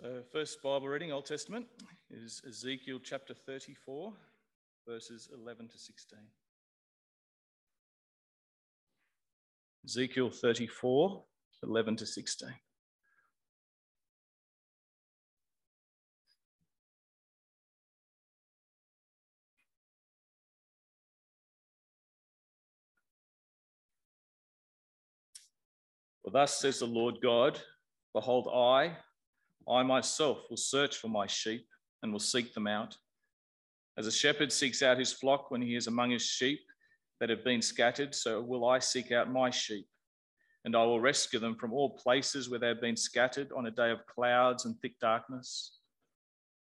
So, first Bible reading, Old Testament, is Ezekiel chapter 34, verses 11 to 16. Ezekiel 34, 11 to 16. For thus says the Lord God Behold, I, I myself will search for my sheep and will seek them out. As a shepherd seeks out his flock when he is among his sheep that have been scattered, so will I seek out my sheep, and I will rescue them from all places where they have been scattered on a day of clouds and thick darkness.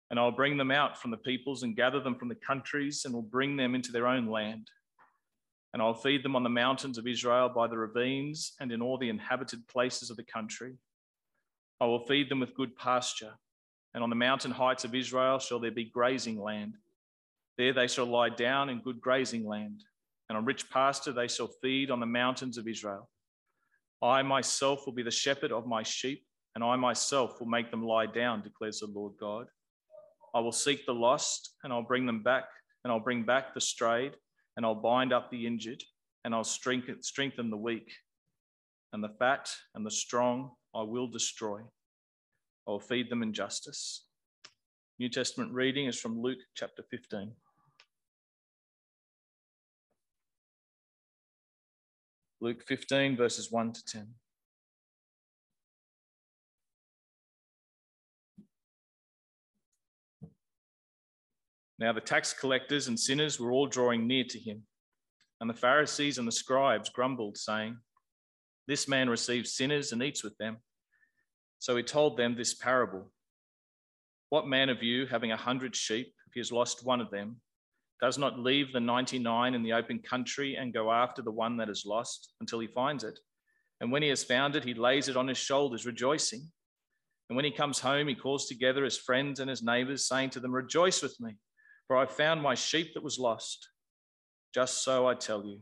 And I'll bring them out from the peoples and gather them from the countries and will bring them into their own land. And I'll feed them on the mountains of Israel by the ravines and in all the inhabited places of the country. I will feed them with good pasture, and on the mountain heights of Israel shall there be grazing land. There they shall lie down in good grazing land, and on rich pasture they shall feed on the mountains of Israel. I myself will be the shepherd of my sheep, and I myself will make them lie down, declares the Lord God. I will seek the lost, and I'll bring them back, and I'll bring back the strayed, and I'll bind up the injured, and I'll strengthen the weak, and the fat and the strong I will destroy. I will feed them in justice. New Testament reading is from Luke chapter 15. Luke 15, verses 1 to 10. Now the tax collectors and sinners were all drawing near to him, and the Pharisees and the scribes grumbled, saying, this man receives sinners and eats with them. So he told them this parable What man of you, having a hundred sheep, if he has lost one of them, does not leave the 99 in the open country and go after the one that is lost until he finds it? And when he has found it, he lays it on his shoulders, rejoicing. And when he comes home, he calls together his friends and his neighbors, saying to them, Rejoice with me, for I found my sheep that was lost. Just so I tell you,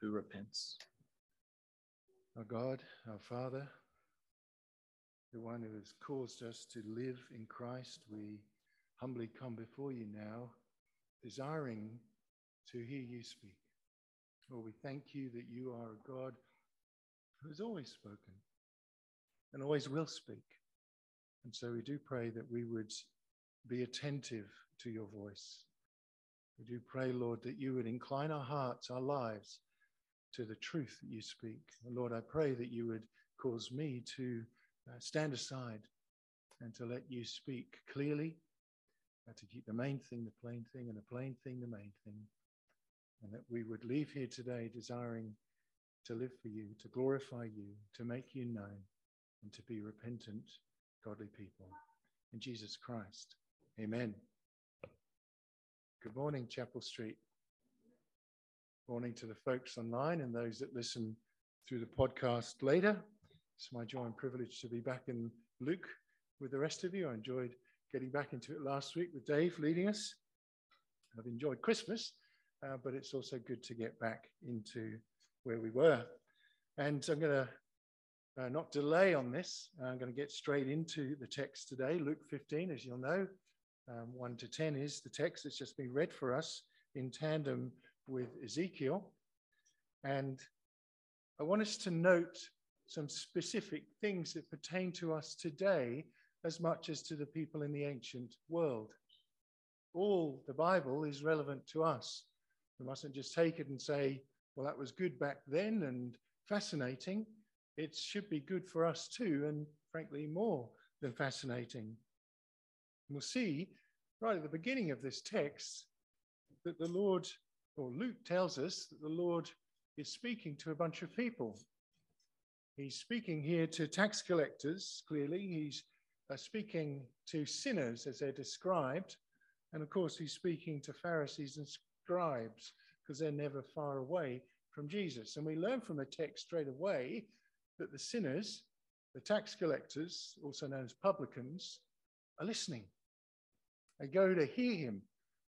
who repents. Our God, our Father, the one who has caused us to live in Christ, we humbly come before you now, desiring to hear you speak. Lord, we thank you that you are a God who has always spoken and always will speak. And so we do pray that we would be attentive to your voice. We do pray, Lord, that you would incline our hearts, our lives to the truth that you speak. Lord, I pray that you would cause me to uh, stand aside and to let you speak clearly, uh, to keep the main thing the plain thing and the plain thing the main thing. And that we would leave here today desiring to live for you, to glorify you, to make you known, and to be repentant, godly people. In Jesus Christ, amen. Good morning, Chapel Street. Morning to the folks online and those that listen through the podcast later. It's my joy and privilege to be back in Luke with the rest of you. I enjoyed getting back into it last week with Dave leading us. I've enjoyed Christmas, uh, but it's also good to get back into where we were. And I'm going to uh, not delay on this. I'm going to get straight into the text today. Luke 15, as you'll know, um, 1 to 10 is the text that's just been read for us in tandem with Ezekiel. And I want us to note some specific things that pertain to us today as much as to the people in the ancient world. All the Bible is relevant to us. We mustn't just take it and say, well, that was good back then and fascinating. It should be good for us too, and frankly, more than fascinating. We'll see right at the beginning of this text that the Lord or Luke tells us that the Lord is speaking to a bunch of people. He's speaking here to tax collectors, clearly. He's uh, speaking to sinners as they're described. And of course, he's speaking to Pharisees and scribes because they're never far away from Jesus. And we learn from the text straight away that the sinners, the tax collectors, also known as publicans, are listening. They go to hear him.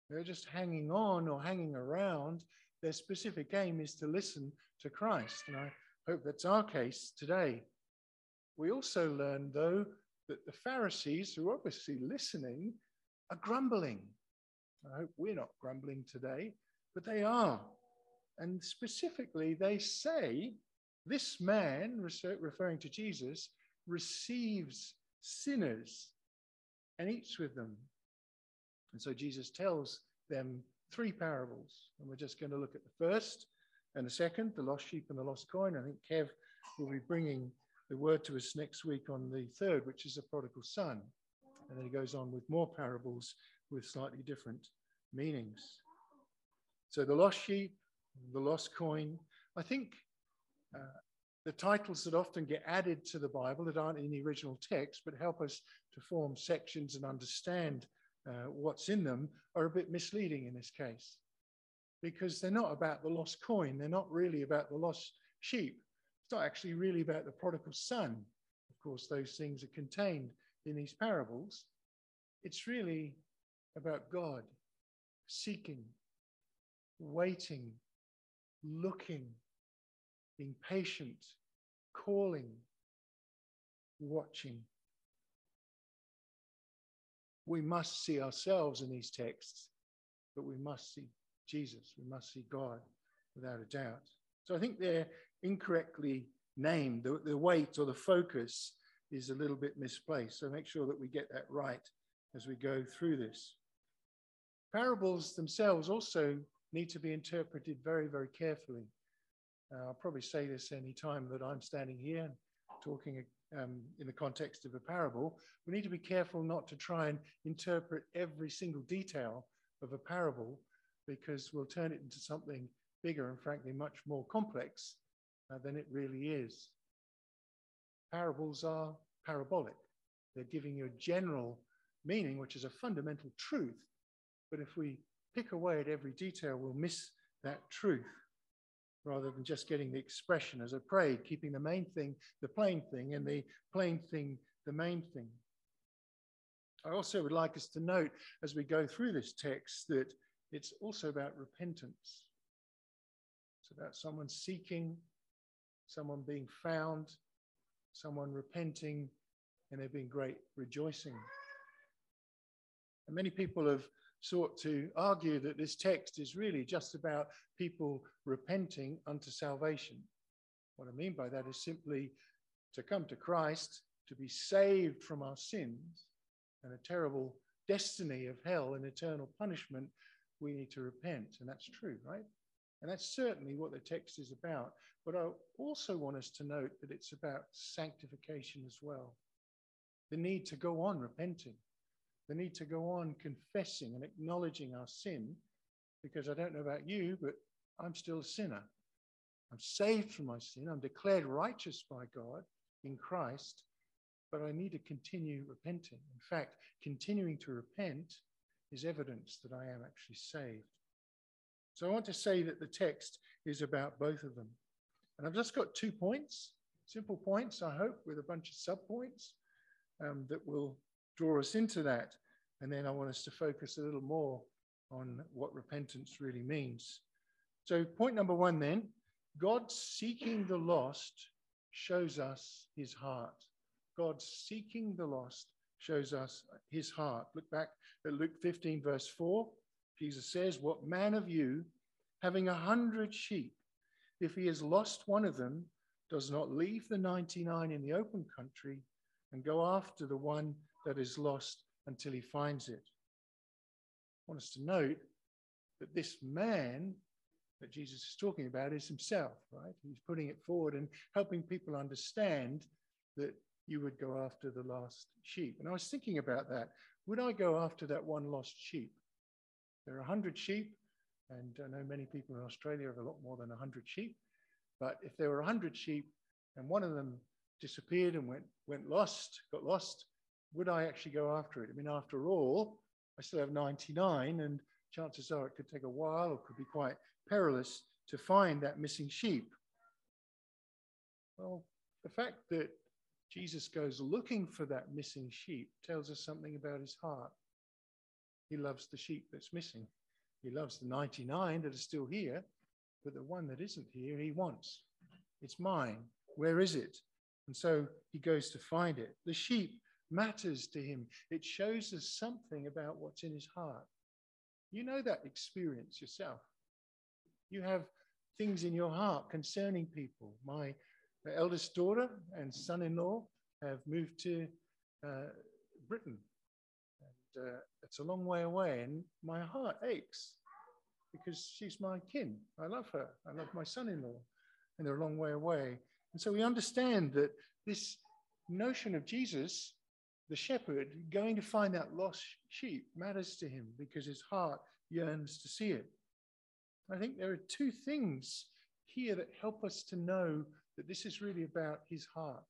They're just hanging on or hanging around. Their specific aim is to listen to Christ. And I hope that's our case today. We also learn, though, that the Pharisees, who are obviously listening, are grumbling. I hope we're not grumbling today, but they are. And specifically, they say, This man, referring to Jesus, receives sinners and eats with them. And so Jesus tells them three parables. And we're just going to look at the first and the second, the lost sheep and the lost coin. I think Kev will be bringing the word to us next week on the third, which is the prodigal son. And then he goes on with more parables with slightly different meanings. So the lost sheep, the lost coin. I think uh, the titles that often get added to the Bible that aren't in the original text, but help us to form sections and understand uh, what's in them, are a bit misleading in this case. Because they're not about the lost coin, they're not really about the lost sheep. It's not actually really about the prodigal son. Of course, those things are contained in these parables. It's really about God seeking, waiting, looking, being patient, calling, watching. We must see ourselves in these texts, but we must see Jesus. We must see God without a doubt. So I think they're incorrectly named. The, the weight or the focus is a little bit misplaced. So make sure that we get that right as we go through this. Parables themselves also need to be interpreted very, very carefully. Uh, I'll probably say this any time that I'm standing here talking um, in the context of a parable. We need to be careful not to try and interpret every single detail of a parable because we'll turn it into something bigger and, frankly, much more complex uh, than it really is. Parables are parabolic, they're giving you a general meaning, which is a fundamental truth. But if we pick away at every detail, we'll miss that truth rather than just getting the expression as I prayed, keeping the main thing the plain thing and the plain thing the main thing. I also would like us to note as we go through this text that it's also about repentance. It's about someone seeking, someone being found, someone repenting, and there being great rejoicing. And many people have sought to argue that this text is really just about people repenting unto salvation. What I mean by that is simply to come to Christ, to be saved from our sins and a terrible destiny of hell and eternal punishment, we need to repent. And that's true, right? And that's certainly what the text is about. But I also want us to note that it's about sanctification as well. The need to go on repenting, the need to go on confessing and acknowledging our sin, because I don't know about you, but I'm still a sinner. I'm saved from my sin. I'm declared righteous by God in Christ, but I need to continue repenting. In fact, continuing to repent is evidence that I am actually saved. So I want to say that the text is about both of them. And I've just got two points, simple points, I hope, with a bunch of subpoints um, that will draw us into that. And then I want us to focus a little more on what repentance really means. So, point number one then God seeking the lost shows us his heart. God seeking the lost shows us his heart. Look back at Luke 15, verse 4. Jesus says, What man of you, having a hundred sheep, if he has lost one of them, does not leave the 99 in the open country and go after the one that is lost until he finds it? I want us to note that this man that Jesus is talking about is himself, right? He's putting it forward and helping people understand that you would go after the lost sheep. And I was thinking about that. Would I go after that one lost sheep? There are 100 sheep, and I know many people in Australia have a lot more than 100 sheep. But if there were 100 sheep and one of them disappeared and went, went lost, got lost, would I actually go after it? I mean, after all, I still have 99, and chances are it could take a while or could be quite perilous to find that missing sheep. Well, the fact that Jesus goes looking for that missing sheep tells us something about his heart. He loves the sheep that's missing. He loves the 99 that are still here, but the one that isn't here, he wants. It's mine. Where is it? And so he goes to find it. The sheep matters to him. It shows us something about what's in his heart. You know that experience yourself. You have things in your heart concerning people. My eldest daughter and son in law have moved to uh, Britain. And uh, it's a long way away, and my heart aches because she's my kin. I love her. I love my son in law, and they're a long way away. And so we understand that this notion of Jesus, the shepherd, going to find that lost sheep matters to him because his heart yearns to see it. I think there are two things here that help us to know that this is really about his heart.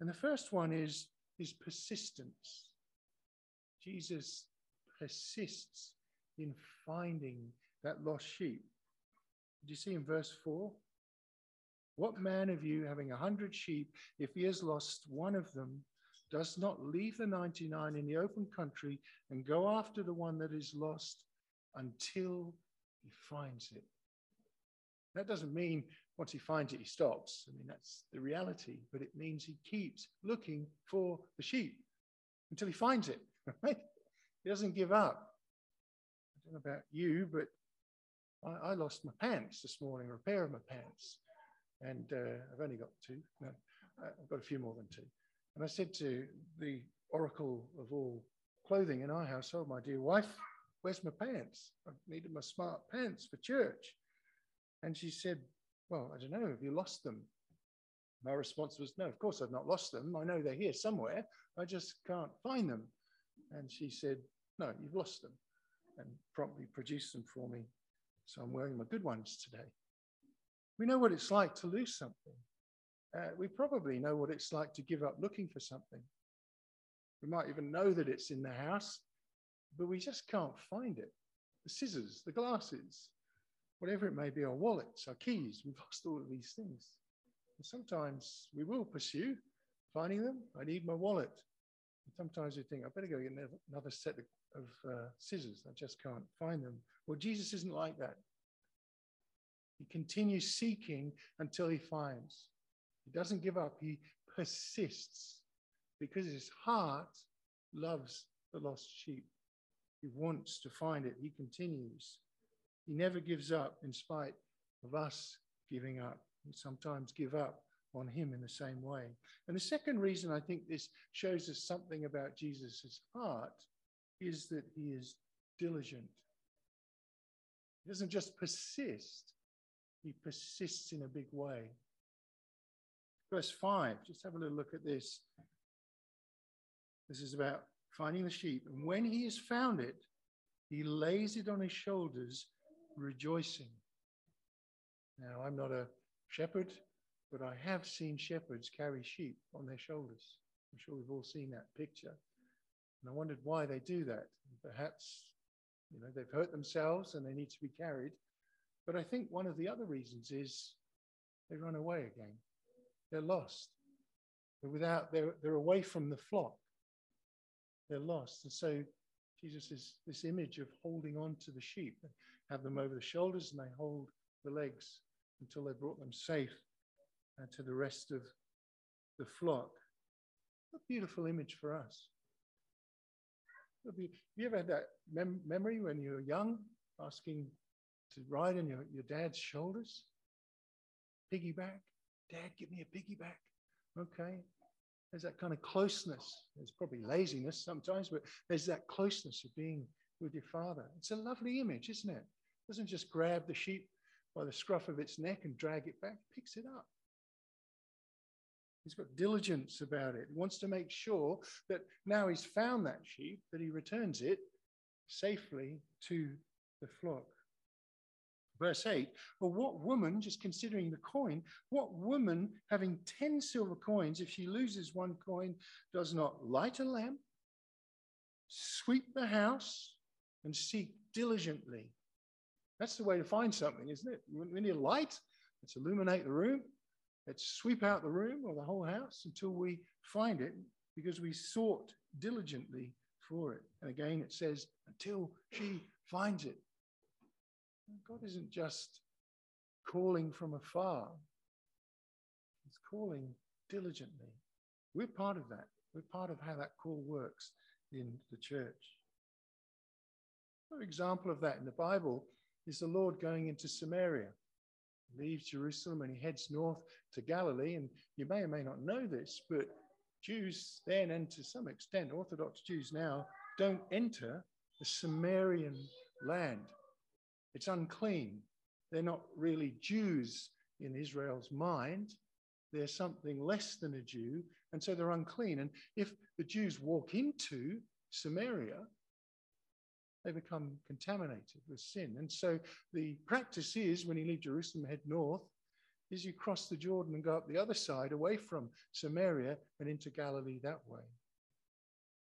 And the first one is his persistence. Jesus persists in finding that lost sheep. Do you see in verse 4? What man of you, having a hundred sheep, if he has lost one of them, does not leave the 99 in the open country and go after the one that is lost until he finds it? That doesn't mean once he finds it, he stops. I mean, that's the reality, but it means he keeps looking for the sheep until he finds it, right? He doesn't give up. I don't know about you, but I, I lost my pants this morning, a pair of my pants. And uh, I've only got two. No, I've got a few more than two. And I said to the oracle of all clothing in our household, my dear wife, where's my pants? I needed my smart pants for church. And she said, Well, I don't know, have you lost them? My response was, No, of course I've not lost them. I know they're here somewhere. I just can't find them. And she said, No, you've lost them. And promptly produced them for me. So I'm wearing my good ones today. We know what it's like to lose something. Uh, we probably know what it's like to give up looking for something. We might even know that it's in the house, but we just can't find it. The scissors, the glasses, whatever it may be, our wallets, our keys, we've lost all of these things. And sometimes we will pursue finding them. I need my wallet. And sometimes we think, I better go get another set of, uh, scissors. I just can't find them. Well, Jesus isn't like that. He continues seeking until he finds. He doesn't give up, he persists because his heart loves the lost sheep. He wants to find it. He continues. He never gives up in spite of us giving up. We sometimes give up on him in the same way. And the second reason I think this shows us something about Jesus' heart is that he is diligent. He doesn't just persist, he persists in a big way. Verse 5, just have a little look at this. This is about finding the sheep. And when he has found it, he lays it on his shoulders, rejoicing. Now, I'm not a shepherd, but I have seen shepherds carry sheep on their shoulders. I'm sure we've all seen that picture. And I wondered why they do that. Perhaps, you know, they've hurt themselves and they need to be carried. But I think one of the other reasons is they run away again. They're lost. They're without, they're, they're away from the flock. They're lost. And so Jesus is this image of holding on to the sheep, have them over the shoulders, and they hold the legs until they brought them safe uh, to the rest of the flock. What A beautiful image for us. Have you ever had that mem- memory when you were young, asking to ride on your, your dad's shoulders. Piggyback. Dad, give me a piggyback. Okay. There's that kind of closeness. There's probably laziness sometimes, but there's that closeness of being with your father. It's a lovely image, isn't it? it doesn't just grab the sheep by the scruff of its neck and drag it back, picks it up. He's got diligence about it. He wants to make sure that now he's found that sheep, that he returns it safely to the flock. Verse 8 Well, what woman, just considering the coin, what woman having 10 silver coins, if she loses one coin, does not light a lamp, sweep the house, and seek diligently? That's the way to find something, isn't it? We need light. Let's illuminate the room. Let's sweep out the room or the whole house until we find it because we sought diligently for it. And again, it says, until she finds it. God isn't just calling from afar, He's calling diligently. We're part of that. We're part of how that call works in the church. Another example of that in the Bible is the Lord going into Samaria. He leaves Jerusalem and he heads north to Galilee. And you may or may not know this, but Jews then, and to some extent, Orthodox Jews now, don't enter the Samarian land. It's unclean. They're not really Jews in Israel's mind. They're something less than a Jew, and so they're unclean. And if the Jews walk into Samaria, they become contaminated with sin. And so the practice is when you leave Jerusalem, head north, is you cross the Jordan and go up the other side away from Samaria and into Galilee that way.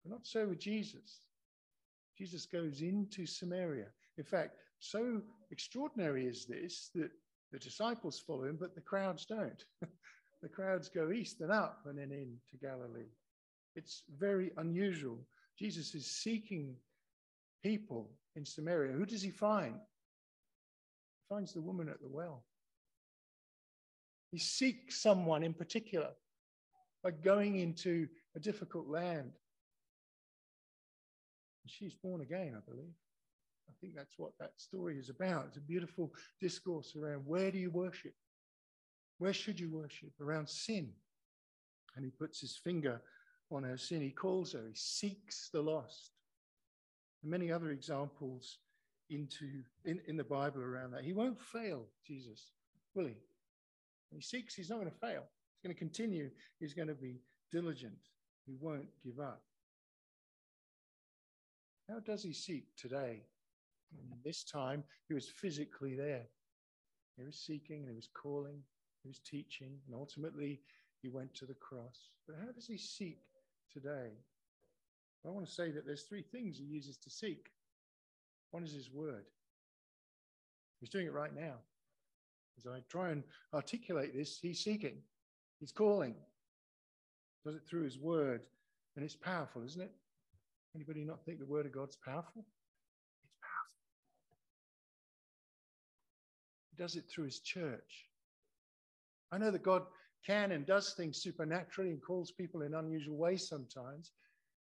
But not so with Jesus. Jesus goes into Samaria. In fact, so extraordinary is this that the disciples follow him, but the crowds don't. the crowds go east and up and then into Galilee. It's very unusual. Jesus is seeking people in Samaria. Who does he find? He finds the woman at the well. He seeks someone in particular by going into a difficult land. She's born again, I believe. I think that's what that story is about. It's a beautiful discourse around where do you worship? Where should you worship? Around sin. And he puts his finger on her sin. He calls her, he seeks the lost. And many other examples into in, in the Bible around that. He won't fail, Jesus, will he? When he seeks, he's not going to fail. He's going to continue. He's going to be diligent. He won't give up. How does he seek today? This time, he was physically there. He was seeking, and he was calling, he was teaching, and ultimately he went to the cross. But how does he seek today? I want to say that there's three things he uses to seek. One is his word. He's doing it right now. As I try and articulate this, he's seeking, he's calling. Does it through his word, and it's powerful, isn't it? Anybody not think the word of God's powerful? Does it through his church. I know that God can and does things supernaturally and calls people in unusual ways sometimes,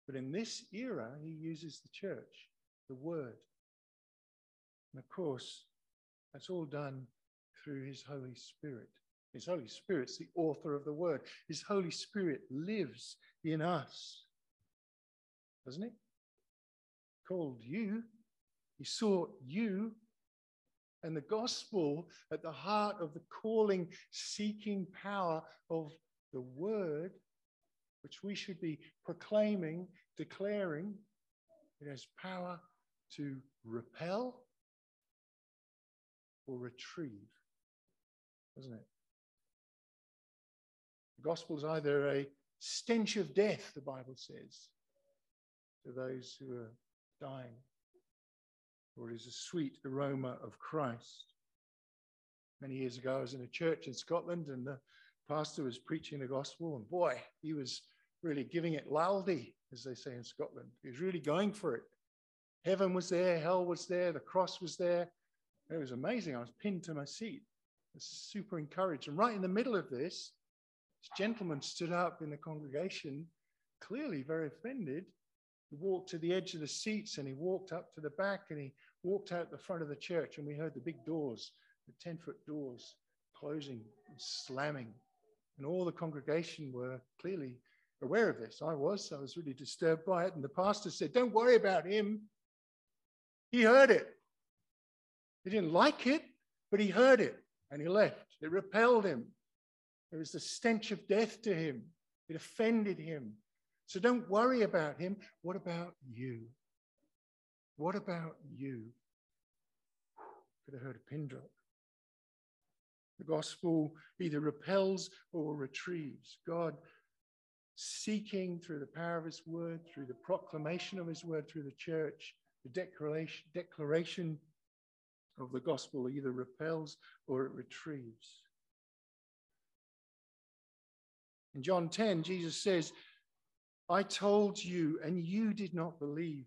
but in this era, he uses the church, the word. And of course, that's all done through his Holy Spirit. His Holy Spirit's the author of the word. His Holy Spirit lives in us, doesn't he? Called you, he sought you and the gospel at the heart of the calling, seeking power of the word, which we should be proclaiming, declaring. It has power to repel or retrieve, doesn't it? The gospel is either a stench of death, the Bible says, to those who are dying, or is a sweet aroma of Christ. Many years ago, I was in a church in Scotland and the pastor was preaching the gospel, and boy, he was really giving it laldi, as they say in Scotland. He was really going for it. Heaven was there, hell was there, the cross was there. It was amazing. I was pinned to my seat. Super encouraged. And right in the middle of this, this gentleman stood up in the congregation, clearly very offended, he walked to the edge of the seats and he walked up to the back and he walked out the front of the church and we heard the big doors, the 10 foot doors closing and slamming. And all the congregation were clearly aware of this. I was. I was really disturbed by it. And the pastor said, Don't worry about him. He heard it. He didn't like it, but he heard it and he left. It repelled him. It was the stench of death to him. It offended him. So don't worry about him. What about you? What about you? Could have heard a pin drop. The gospel either repels or retrieves. God seeking through the power of his word, through the proclamation of his word, through the church, the declaration, declaration of the gospel either repels or it retrieves. In John 10, Jesus says, I told you, and you did not believe.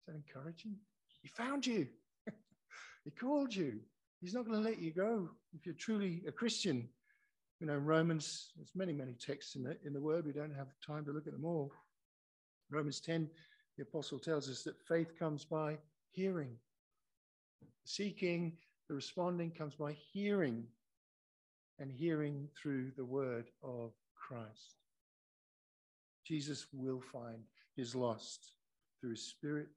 Is that encouraging? He found you. he called you. He's not going to let you go if you're truly a Christian. You know, Romans, there's many, many texts in the, in the Word. We don't have time to look at them all. Romans 10, the apostle tells us that faith comes by hearing. Seeking, the responding comes by hearing, and hearing through the word of Christ. Jesus will find his lost through his spirit,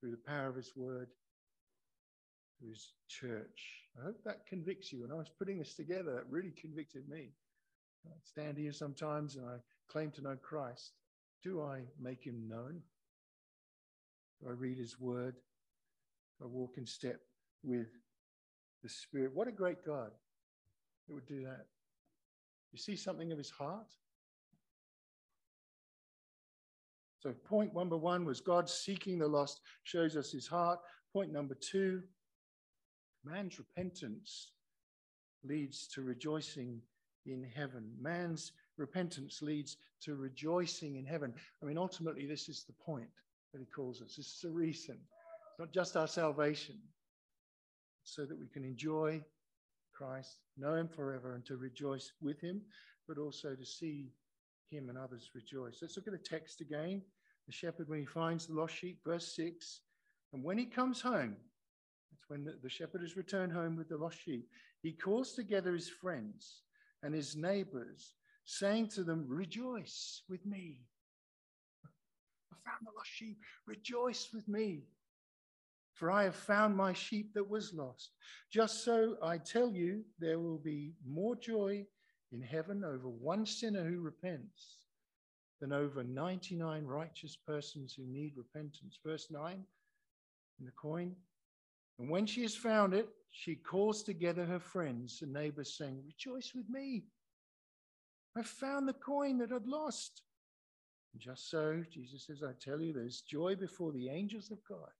through the power of his word, through his church. I hope that convicts you. When I was putting this together, that really convicted me. I stand here sometimes and I claim to know Christ. Do I make him known? Do I read his word? Do I walk in step with the Spirit? What a great God that would do that. You see something of his heart? So, point number one was God seeking the lost, shows us his heart. Point number two, man's repentance leads to rejoicing in heaven. Man's repentance leads to rejoicing in heaven. I mean, ultimately, this is the point that he calls us. This is the reason. It's not just our salvation, so that we can enjoy Christ, know him forever, and to rejoice with him, but also to see him and others rejoice. Let's look at the text again. The shepherd, when he finds the lost sheep, verse 6, and when he comes home, that's when the, the shepherd has returned home with the lost sheep, he calls together his friends and his neighbors, saying to them, Rejoice with me. I found the lost sheep. Rejoice with me. For I have found my sheep that was lost. Just so I tell you, there will be more joy in heaven over one sinner who repents than over 99 righteous persons who need repentance. Verse 9 in the coin. And when she has found it, she calls together her friends and neighbors, saying, Rejoice with me. I found the coin that I'd lost. And just so, Jesus says, I tell you, there's joy before the angels of God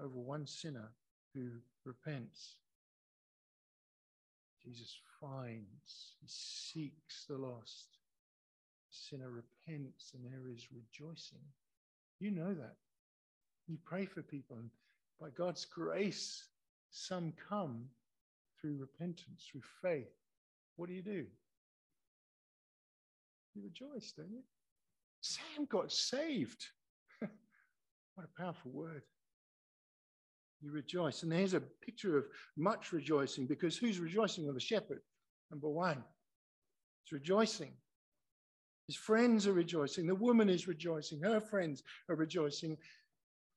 over one sinner who repents. Jesus finds, he seeks the lost. Sinner repents, and there is rejoicing. You know that. You pray for people, and by God's grace, some come through repentance, through faith. What do you do? You rejoice, don't you? Sam got saved. what a powerful word. You rejoice. And there's a picture of much rejoicing because who's rejoicing? Well, the shepherd, number one. It's rejoicing. His friends are rejoicing. The woman is rejoicing. Her friends are rejoicing.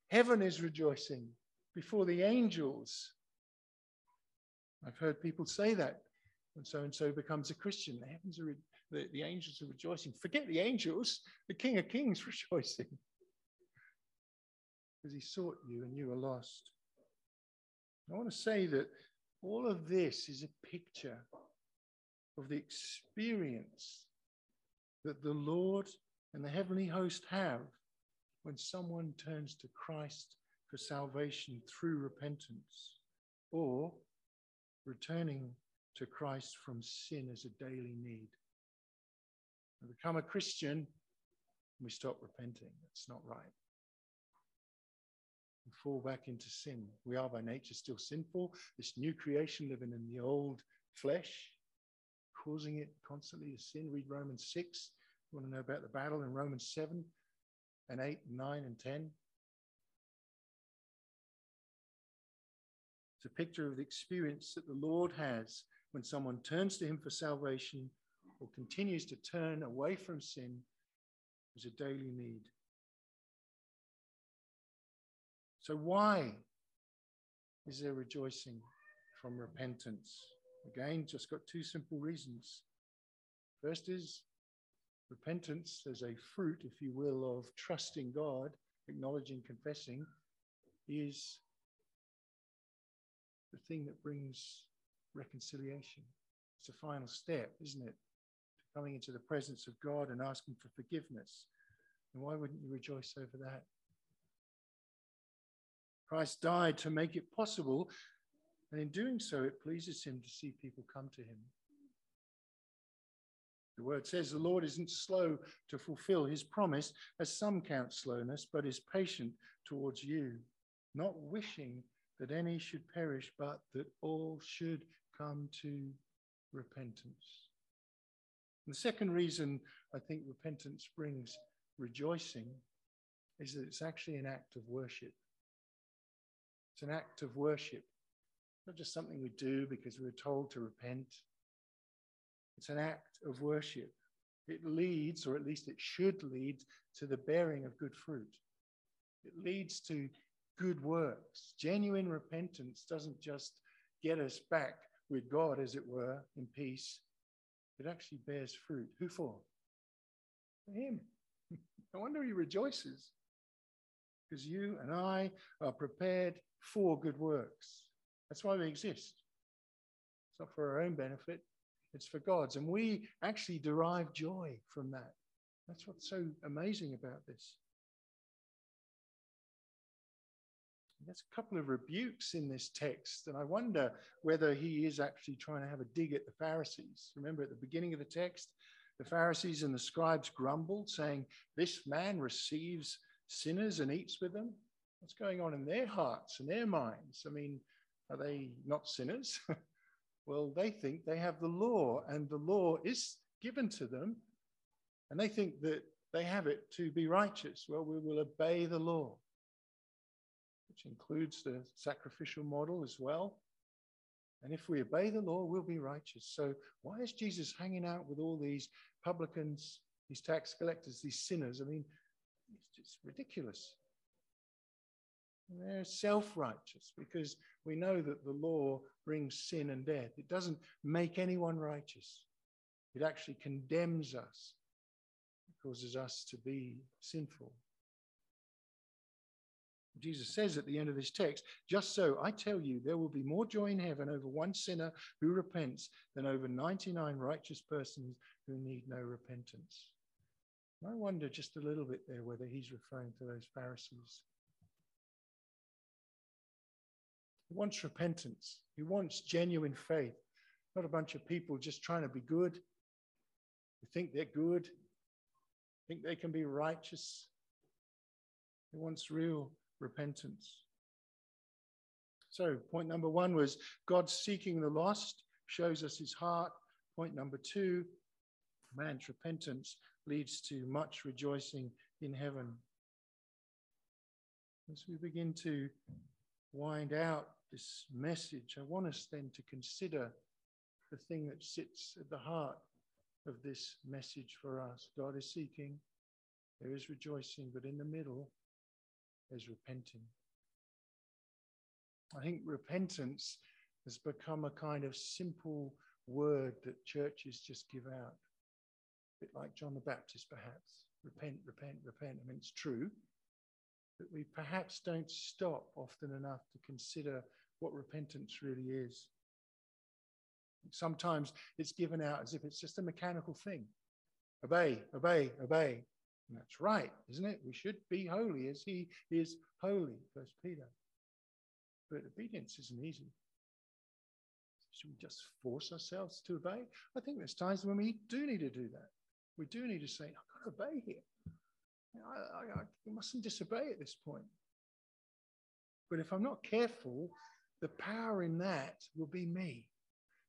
Heaven is rejoicing before the angels. I've heard people say that when so and so becomes a Christian. The heavens are, re- the, the angels are rejoicing. Forget the angels, the King of Kings rejoicing because he sought you and you were lost. I want to say that all of this is a picture of the experience that the Lord and the heavenly host have when someone turns to Christ for salvation through repentance or returning to Christ from sin as a daily need. We become a Christian, we stop repenting. That's not right. We fall back into sin. We are by nature still sinful. This new creation living in the old flesh, causing it constantly to sin. Read Romans 6. You want to know about the battle in Romans 7 and 8 9 and 10. It's a picture of the experience that the Lord has when someone turns to Him for salvation or continues to turn away from sin as a daily need. So, why is there rejoicing from repentance? Again, just got two simple reasons. First is repentance as a fruit, if you will, of trusting God, acknowledging, confessing, is the thing that brings reconciliation. It's a final step, isn't it? Coming into the presence of God and asking for forgiveness. And why wouldn't you rejoice over that? Christ died to make it possible, and in doing so, it pleases him to see people come to him. The word says the Lord isn't slow to fulfill his promise, as some count slowness, but is patient towards you, not wishing that any should perish, but that all should come to repentance. And the second reason I think repentance brings rejoicing is that it's actually an act of worship. It's an act of worship, not just something we do because we're told to repent. It's an act of worship. It leads, or at least it should lead, to the bearing of good fruit. It leads to good works. Genuine repentance doesn't just get us back with God, as it were, in peace. It actually bears fruit. Who for? For Him. no wonder He rejoices. Because you and I are prepared for good works. That's why we exist. It's not for our own benefit, it's for God's. And we actually derive joy from that. That's what's so amazing about this. There's a couple of rebukes in this text, and I wonder whether he is actually trying to have a dig at the Pharisees. Remember at the beginning of the text, the Pharisees and the scribes grumbled, saying, This man receives sinners and eats with them. What's going on in their hearts and their minds? I mean, are they not sinners? Well, they think they have the law, and the law is given to them, and they think that they have it to be righteous. Well, we will obey the law, which includes the sacrificial model as well. And if we obey the law, we'll be righteous. So, why is Jesus hanging out with all these publicans, these tax collectors, these sinners? I mean, it's ridiculous. They're self righteous because we know that the law brings sin and death. It doesn't make anyone righteous, it actually condemns us, it causes us to be sinful. Jesus says at the end of this text, just so I tell you, there will be more joy in heaven over one sinner who repents than over 99 righteous persons who need no repentance. I wonder just a little bit there whether he's referring to those Pharisees. He wants repentance. He wants genuine faith, not a bunch of people just trying to be good, who think they're good, think they can be righteous. He wants real repentance. So, point number one was God seeking the lost shows us his heart. Point number two, man's repentance leads to much rejoicing in heaven. As we begin to wind out this message, I want us then to consider the thing that sits at the heart of this message for us. God is seeking, there is rejoicing, but in the middle, there's repenting. I think repentance has become a kind of simple word that churches just give out, a bit like John the Baptist, perhaps. Repent, repent, repent. I mean, it's true, that we perhaps don't stop often enough to consider what repentance really is. Sometimes it's given out as if it's just a mechanical thing. Obey, obey, obey. And that's right, isn't it? We should be holy as he is holy, First Peter. But obedience isn't easy. Should we just force ourselves to obey? I think there's times when we do need to do that. We do need to say, I've got to obey here. I, I, I mustn't disobey at this point. But if I'm not careful, the power in that will be me,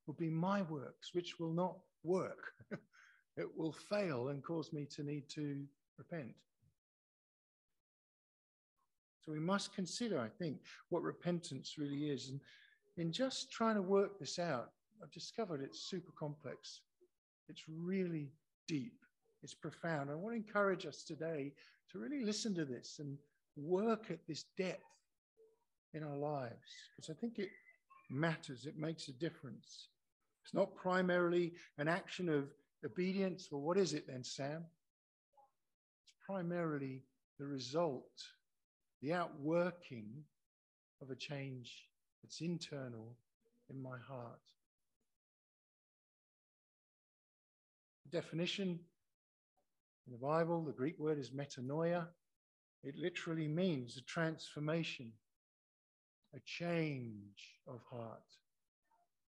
will be my works, which will not work. it will fail and cause me to need to repent. So we must consider, I think, what repentance really is. And in just trying to work this out, I've discovered it's super complex. It's really deep. It's profound. I want to encourage us today to really listen to this and work at this depth in our lives because I think it matters. It makes a difference. It's not primarily an action of obedience. Well, what is it then, Sam? It's primarily the result, the outworking of a change that's internal in my heart. Definition in the Bible, the Greek word is metanoia. It literally means a transformation, a change of heart.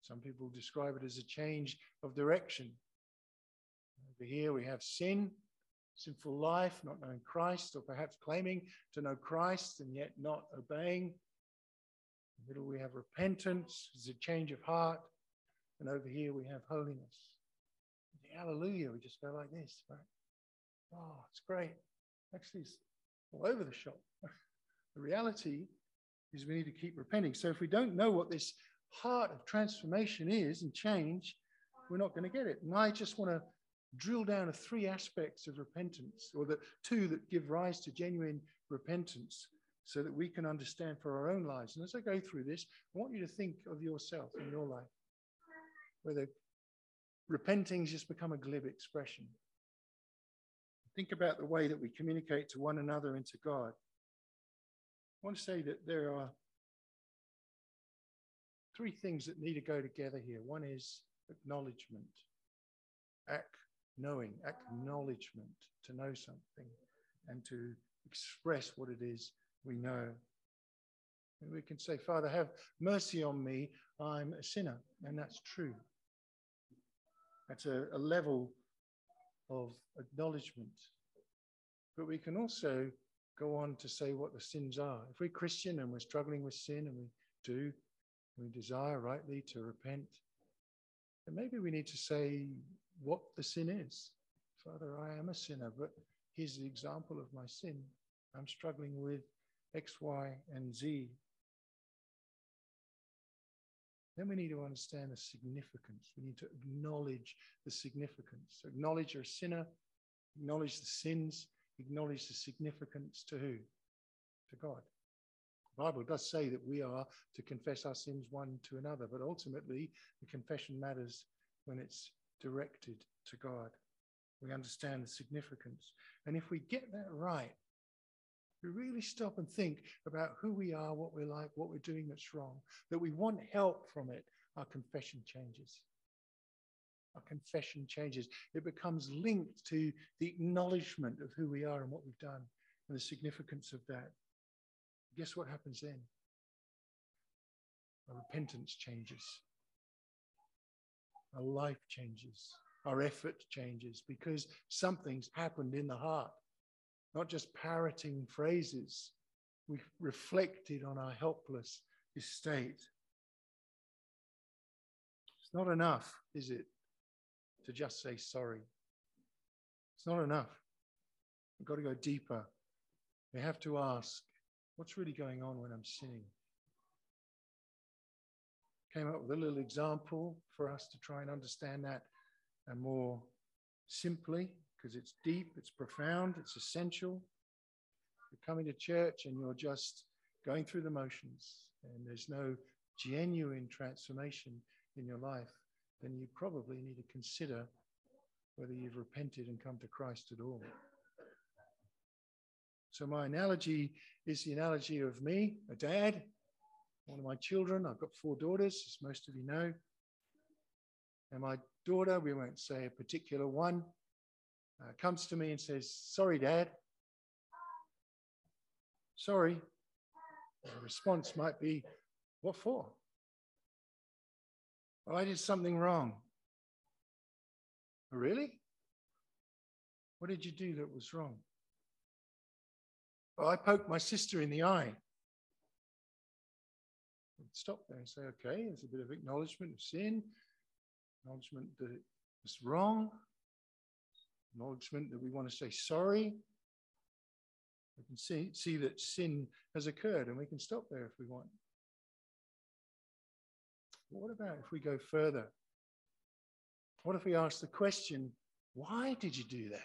Some people describe it as a change of direction. Over here we have sin, sinful life, not knowing Christ, or perhaps claiming to know Christ and yet not obeying. In the middle we have repentance, it's a change of heart. And over here we have holiness. Hallelujah, we just go like this, right? Oh, it's great. Actually, it's all over the shop. the reality is we need to keep repenting. So if we don't know what this heart of transformation is and change, we're not going to get it. And I just want to drill down to three aspects of repentance, or the two that give rise to genuine repentance, so that we can understand for our own lives. And as I go through this, I want you to think of yourself in your life, whether repenting's just become a glib expression. Think about the way that we communicate to one another and to God. I want to say that there are three things that need to go together here. One is acknowledgement, act knowing, acknowledgement to know something and to express what it is we know. And we can say, Father, have mercy on me. I'm a sinner. And that's true. That's a, a level of acknowledgement. But we can also go on to say what the sins are. If we're Christian and we're struggling with sin, and we do, we desire rightly to repent, then maybe we need to say what the sin is. Father, I am a sinner, but here's the example of my sin. I'm struggling with X, Y, and Z. Then we need to understand the significance. We need to acknowledge the significance. So Acknowledge you're a sinner, acknowledge the sins, acknowledge the significance to who? To God. The Bible does say that we are to confess our sins one to another, but ultimately the confession matters when it's directed to God. We understand the significance. And if we get that right, we really stop and think about who we are, what we're like, what we're doing that's wrong, that we want help from it, our confession changes. Our confession changes. It becomes linked to the acknowledgement of who we are and what we've done and the significance of that. Guess what happens then? Our repentance changes. Our life changes. Our effort changes because something's happened in the heart not just parroting phrases. We've reflected on our helpless estate. It's not enough, is it, to just say sorry? It's not enough. We've got to go deeper. We have to ask, what's really going on when I'm sinning? Came up with a little example for us to try and understand that and more simply because it's deep, it's profound, it's essential. You're coming to church and you're just going through the motions and there's no genuine transformation in your life, then you probably need to consider whether you've repented and come to Christ at all. So, my analogy is the analogy of me, a dad, one of my children. I've got four daughters, as most of you know. And my daughter, we won't say a particular one, uh, comes to me and says, Sorry, Dad. Sorry. The response might be, What for? Well, I did something wrong. Really? What did you do that was wrong? Well, I poked my sister in the eye. Stop there and say, okay, there's a bit of acknowledgement of sin, acknowledgement that it was wrong, acknowledgement that we want to say sorry. We can see, see that sin has occurred and we can stop there if we want. what about if we go further? What if we ask the question, why did you do that?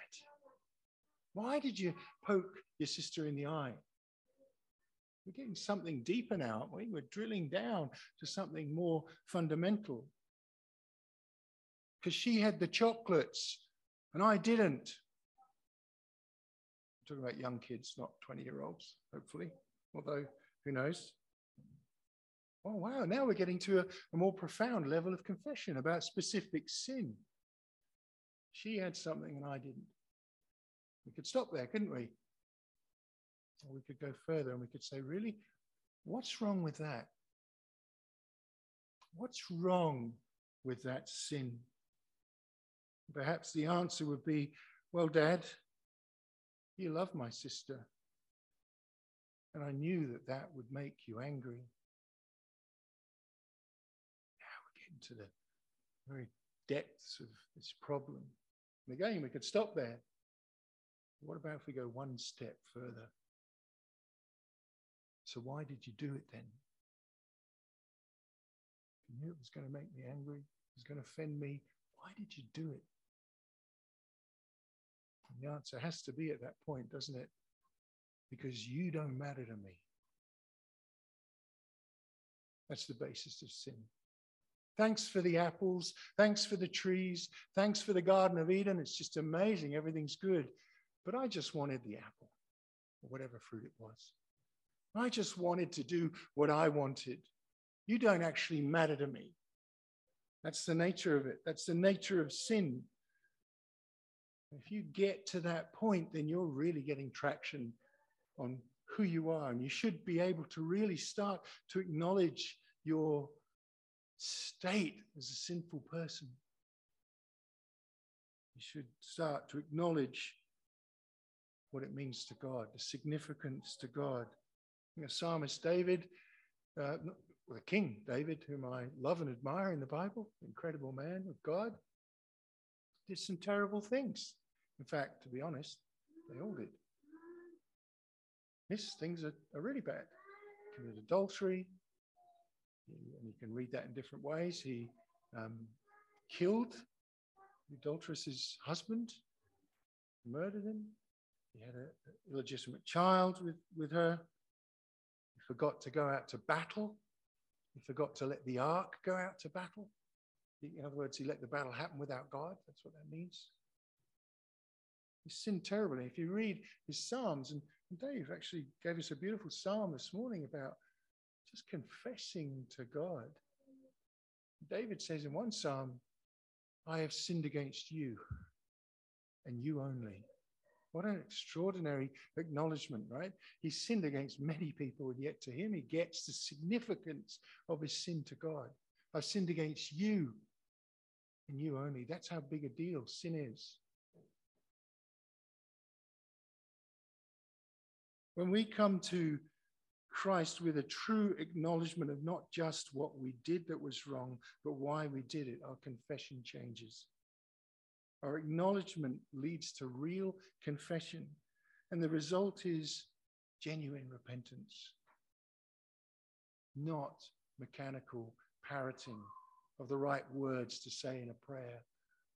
Why did you poke your sister in the eye? We're getting something deeper now, aren't we? We're drilling down to something more fundamental. Because she had the chocolates and I didn't. I'm talking about young kids, not 20 year olds, hopefully, although who knows? Oh, wow. Now we're getting to a, a more profound level of confession about specific sin. She had something and I didn't. We could stop there, couldn't we? Or we could go further and we could say, really, what's wrong with that? What's wrong with that sin? Perhaps the answer would be, well, Dad, you love my sister. And I knew that that would make you angry. Now we're getting to the very depths of this problem. And again, we could stop there. What about if we go one step further? So, why did you do it then? You knew it was going to make me angry, it was going to offend me. Why did you do it? And the answer has to be at that point, doesn't it? Because you don't matter to me. That's the basis of sin. Thanks for the apples. Thanks for the trees. Thanks for the Garden of Eden. It's just amazing. Everything's good. But I just wanted the apple or whatever fruit it was. I just wanted to do what I wanted. You don't actually matter to me. That's the nature of it. That's the nature of sin. If you get to that point, then you're really getting traction on who you are. And you should be able to really start to acknowledge your state as a sinful person. You should start to acknowledge what it means to God, the significance to God. You know, psalmist David, uh, the King David, whom I love and admire in the Bible, incredible man of God, did some terrible things. In fact, to be honest, they all did. Yes, things are, are really bad. He Committed adultery, and you can read that in different ways. He um, killed the adulteress's husband, murdered him. He had an illegitimate child with, with her. He forgot to go out to battle. He forgot to let the ark go out to battle. In other words, he let the battle happen without God. That's what that means. He sinned terribly. If you read his Psalms, and Dave actually gave us a beautiful psalm this morning about just confessing to God. David says in one psalm, I have sinned against you and you only. What an extraordinary acknowledgement, right? He sinned against many people, and yet to him, he gets the significance of his sin to God. I've sinned against you and you only. That's how big a deal sin is. When we come to Christ with a true acknowledgement of not just what we did that was wrong, but why we did it, our confession changes. Our acknowledgement leads to real confession, and the result is genuine repentance, not mechanical parroting of the right words to say in a prayer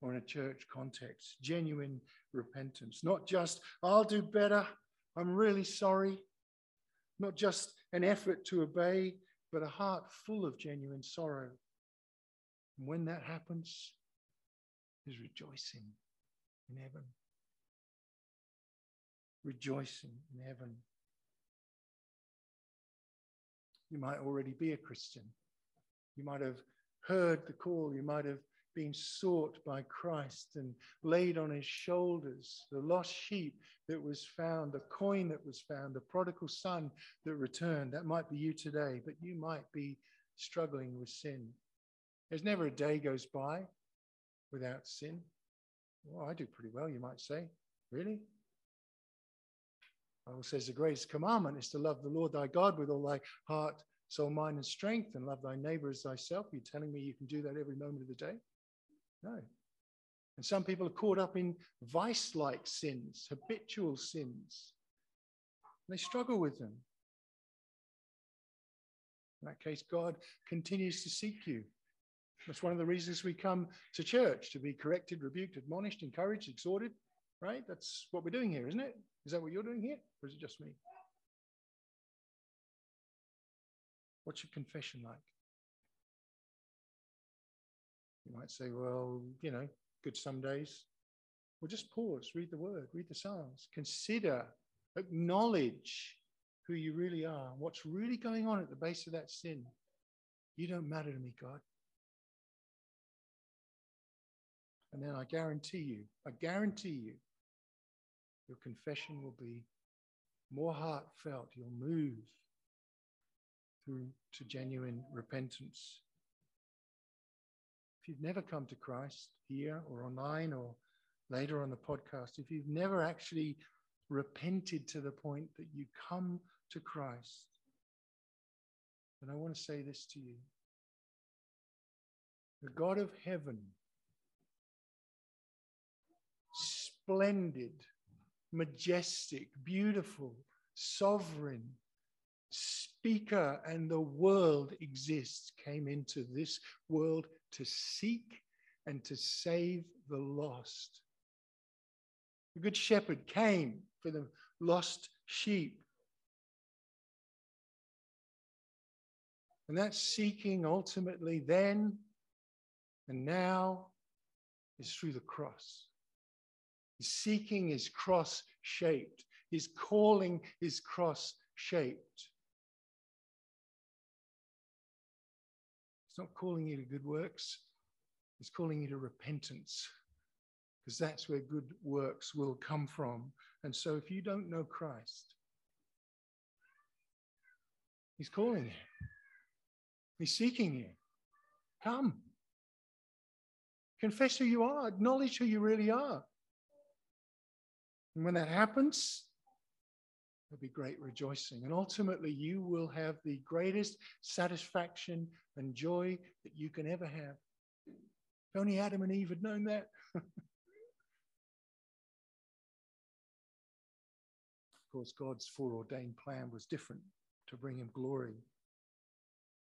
or in a church context. Genuine repentance, not just, I'll do better, I'm really sorry. Not just an effort to obey, but a heart full of genuine sorrow. And when that happens, is rejoicing in heaven. Rejoicing in heaven. You might already be a Christian. You might have heard the call. You might have been sought by Christ and laid on his shoulders, the lost sheep that was found, the coin that was found, the prodigal son that returned. That might be you today, but you might be struggling with sin. There's never a day goes by without sin. Well, I do pretty well, you might say. Really? Bible says the greatest commandment is to love the Lord thy God with all thy heart, soul, mind, and strength, and love thy neighbor as thyself. You're telling me you can do that every moment of the day? No. And some people are caught up in vice like sins, habitual sins. They struggle with them. In that case, God continues to seek you. That's one of the reasons we come to church to be corrected, rebuked, admonished, encouraged, exhorted, right? That's what we're doing here, isn't it? Is that what you're doing here? Or is it just me? What's your confession like? You might say, well, you know, good some days. Well, just pause, read the word, read the Psalms, consider, acknowledge who you really are, what's really going on at the base of that sin. You don't matter to me, God. And then I guarantee you, I guarantee you, your confession will be more heartfelt. You'll move through to genuine repentance. If you've never come to Christ here or online or later on the podcast, if you've never actually repented to the point that you come to Christ, then I want to say this to you. The God of heaven, splendid, majestic, beautiful, sovereign, speaker, and the world exists, came into this world to seek and to save the lost. The Good Shepherd came for the lost sheep. And that seeking ultimately then and now is through the cross. Seeking is cross shaped, his calling is cross shaped. It's not calling you to good works, it's calling you to repentance because that's where good works will come from. And so if you don't know Christ, He's calling you, He's seeking you. Come. Confess who you are, acknowledge who you really are. And when that happens, there'll be great rejoicing. And ultimately, you will have the greatest satisfaction and joy that you can ever have. If only Adam and Eve had known that. Of course, God's foreordained plan was different to bring him glory.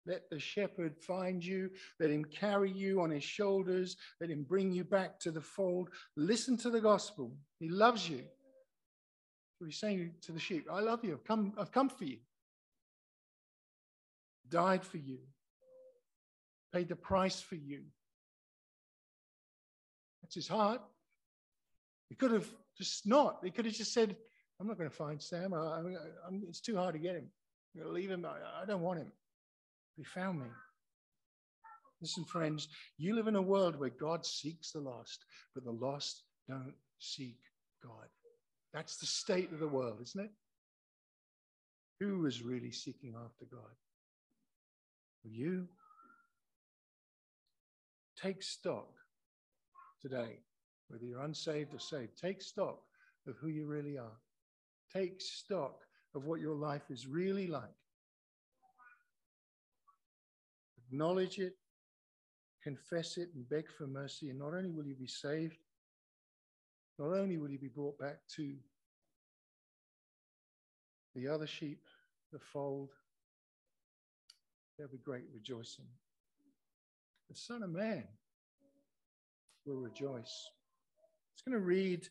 Let the shepherd find you. Let him carry you on his shoulders. Let him bring you back to the fold. Listen to the gospel. He loves you. So he's saying to the sheep, I love you. I've come, I've come for you. Died for you. Paid the price for you. That's his heart. He could have just not. He could have just said, I'm not going to find Sam. I, I, it's too hard to get him. I'm going to leave him. I, I don't want him. He found me. Listen, friends, you live in a world where God seeks the lost, but the lost don't seek God. That's the state of the world, isn't it? Who is really seeking after God? You. Take stock today, whether you're unsaved or saved, take stock of who you really are. Take stock of what your life is really like. Acknowledge it, confess it, and beg for mercy. And not only will you be saved, not only will you be brought back to the other sheep, the fold, there'll be great rejoicing. The Son of Man will rejoice. It's going to read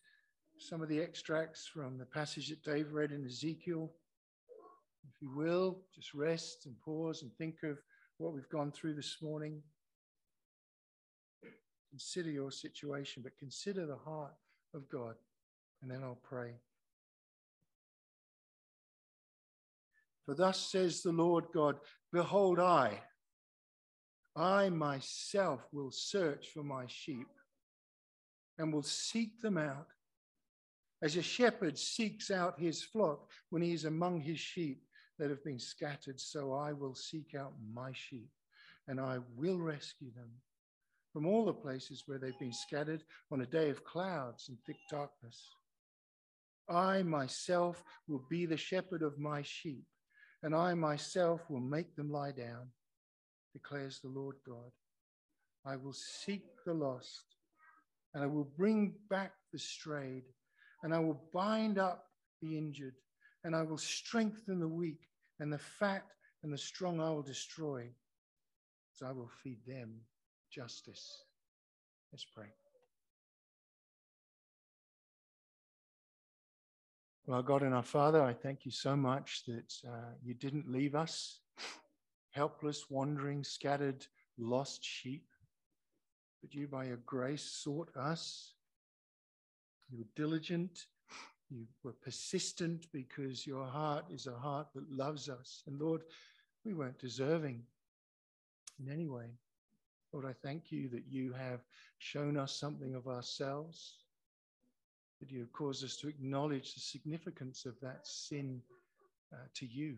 some of the extracts from the passage that Dave read in Ezekiel. If you will, just rest and pause and think of what we've gone through this morning. Consider your situation, but consider the heart of God, and then I'll pray. For thus says the Lord God Behold, I, I myself will search for my sheep and will seek them out as a shepherd seeks out his flock when he is among his sheep that have been scattered, so I will seek out my sheep and I will rescue them from all the places where they've been scattered on a day of clouds and thick darkness. I myself will be the shepherd of my sheep, and I myself will make them lie down, declares the Lord God. I will seek the lost, and I will bring back the strayed and I will bind up the injured, and I will strengthen the weak, and the fat and the strong I will destroy. So I will feed them justice. Let's pray. Well, God and our Father, I thank you so much that uh, you didn't leave us helpless, wandering, scattered, lost sheep, but you, by your grace, sought us. You were diligent, you were persistent because your heart is a heart that loves us. And Lord, we weren't deserving in any way. Lord, I thank you that you have shown us something of ourselves that you have caused us to acknowledge the significance of that sin uh, to you.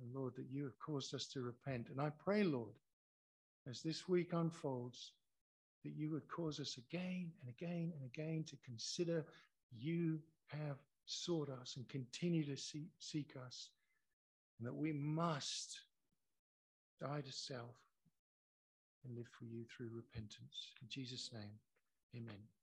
And Lord, that you have caused us to repent. And I pray, Lord, as this week unfolds, that you would cause us again and again and again to consider you have sought us and continue to seek, seek us, and that we must die to self and live for you through repentance. In Jesus' name, amen.